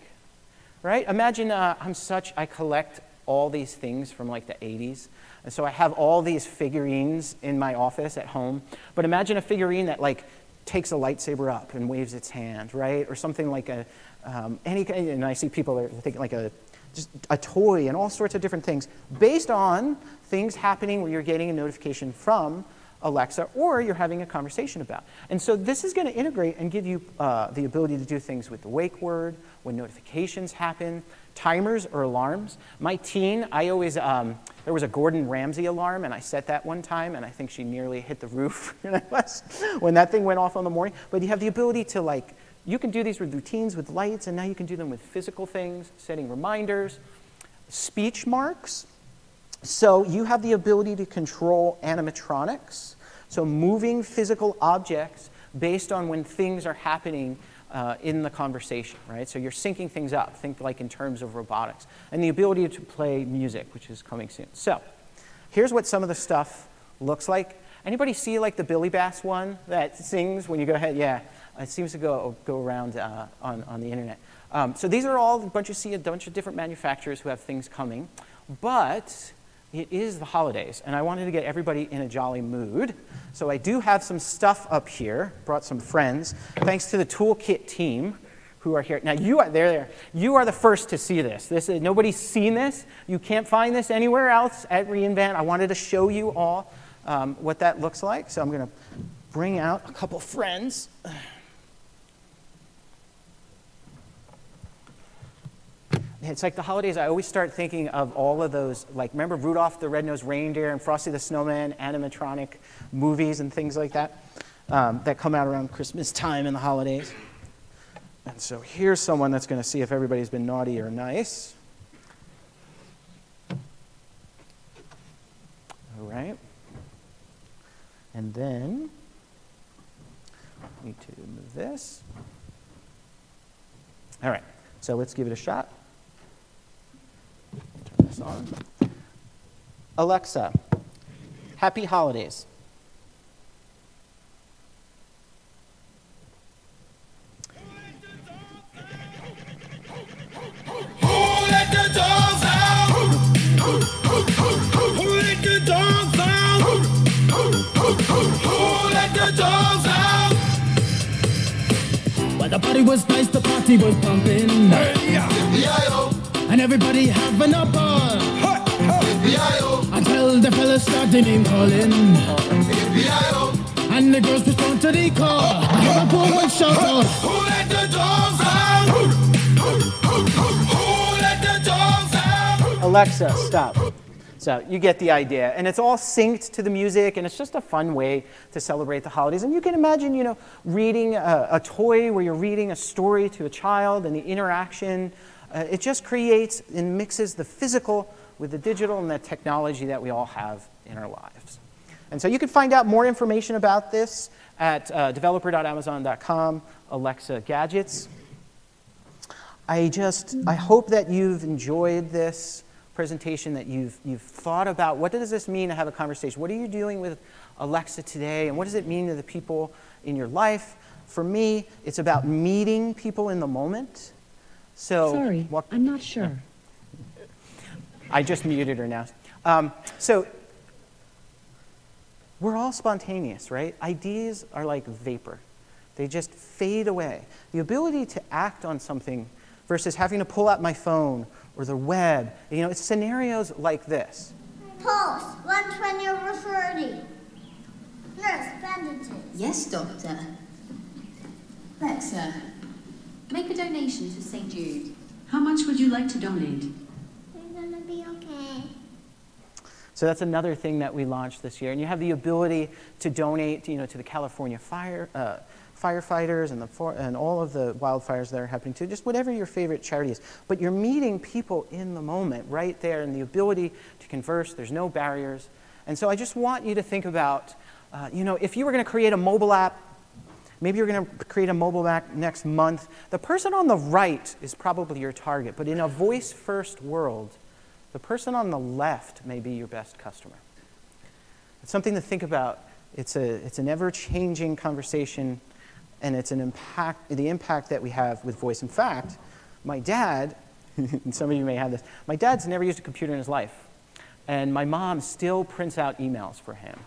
right? Imagine uh, I'm such, I collect all these things from like the 80s. And so I have all these figurines in my office at home. But imagine a figurine that like takes a lightsaber up and waves its hand, right? Or something like a, um, any, and I see people are thinking like a, just a toy and all sorts of different things based on things happening where you're getting a notification from Alexa or you're having a conversation about. And so this is going to integrate and give you uh, the ability to do things with the wake word, when notifications happen, timers or alarms. My teen, I always, um, there was a Gordon Ramsay alarm, and I set that one time, and I think she nearly hit the (laughs) roof when that thing went off on the morning. But you have the ability to, like, you can do these with routines with lights, and now you can do them with physical things, setting reminders, speech marks. So you have the ability to control animatronics, so moving physical objects based on when things are happening uh, in the conversation, right? So you're syncing things up. Think like in terms of robotics. And the ability to play music, which is coming soon. So here's what some of the stuff looks like. Anybody see like the Billy Bass one that sings when you go ahead? Yeah, it seems to go, go around uh, on, on the internet. Um, so these are all a bunch of see a bunch of different manufacturers who have things coming, but it is the holidays, and I wanted to get everybody in a jolly mood. So I do have some stuff up here, brought some friends, thanks to the Toolkit team who are here. Now, you are there, there. You are the first to see this. this is, nobody's seen this. You can't find this anywhere else at reInvent. I wanted to show you all um, what that looks like. So I'm going to bring out a couple friends. It's like the holidays, I always start thinking of all of those, like, remember Rudolph the Red-Nosed Reindeer and Frosty the Snowman animatronic movies and things like that um, that come out around Christmas time and the holidays. And so here's someone that's going to see if everybody's been naughty or nice. All right. And then, need to move this. All right, so let's give it a shot on. Alexa, happy holidays. the party was nice, the party was pumping. Hey, yeah and everybody having a ball. Until the fellas started name calling. And the girls respond to the call. I hear a woman shout out. Who let the dogs out? Who let the dogs out? Alexa, stop. So you get the idea. And it's all synced to the music, and it's just a fun way to celebrate the holidays. And you can imagine, you know, reading a, a toy where you're reading a story to a child and the interaction uh, it just creates and mixes the physical with the digital and the technology that we all have in our lives. And so you can find out more information about this at uh, developer.amazon.com, Alexa Gadgets. I just, I hope that you've enjoyed this presentation, that you've, you've thought about what does this mean to have a conversation? What are you doing with Alexa today? And what does it mean to the people in your life? For me, it's about meeting people in the moment so Sorry, what, I'm not sure. I just muted her now. Um, so we're all spontaneous, right? Ideas are like vapor. They just fade away. The ability to act on something versus having to pull out my phone or the web, you know, it's scenarios like this. Pulse, 120 over 30. Nurse, bandages. Yes, Doctor. Lexa, make a donation to St. Jude. How much would you like to donate? You're gonna be okay. So that's another thing that we launched this year. And you have the ability to donate, you know, to the California fire, uh, firefighters and, the for, and all of the wildfires that are happening too, just whatever your favorite charity is. But you're meeting people in the moment right there and the ability to converse. There's no barriers. And so I just want you to think about, uh, you know, if you were going to create a mobile app, maybe you're going to create a mobile app next month, the person on the right is probably your target. But in a voice first world, the person on the left may be your best customer. It's something to think about. It's, a, it's an ever changing conversation, and it's an impact, the impact that we have with voice. In fact, my dad, (laughs) some of you may have this, my dad's never used a computer in his life. And my mom still prints out emails for him.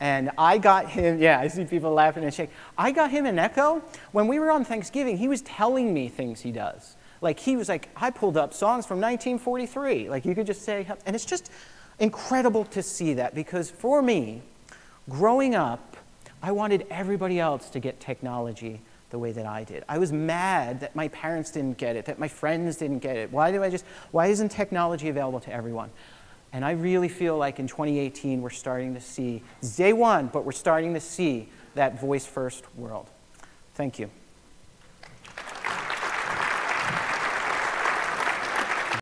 And I got him, (laughs) yeah, I see people laughing and shaking. I got him an Echo. When we were on Thanksgiving, he was telling me things he does. Like he was like, I pulled up songs from 1943. Like you could just say, and it's just incredible to see that because for me, growing up, I wanted everybody else to get technology the way that I did. I was mad that my parents didn't get it, that my friends didn't get it. Why do I just, why isn't technology available to everyone? And I really feel like in 2018, we're starting to see, day one, but we're starting to see that voice first world. Thank you.